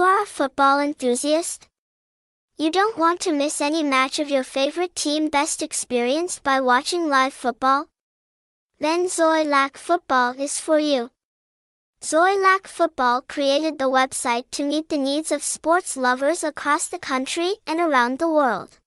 You are a football enthusiast? You don't want to miss any match of your favorite team best experienced by watching live football? Then Xoilac Football is for you. Xoilac Football created the website to meet the needs of sports lovers across the country and around the world.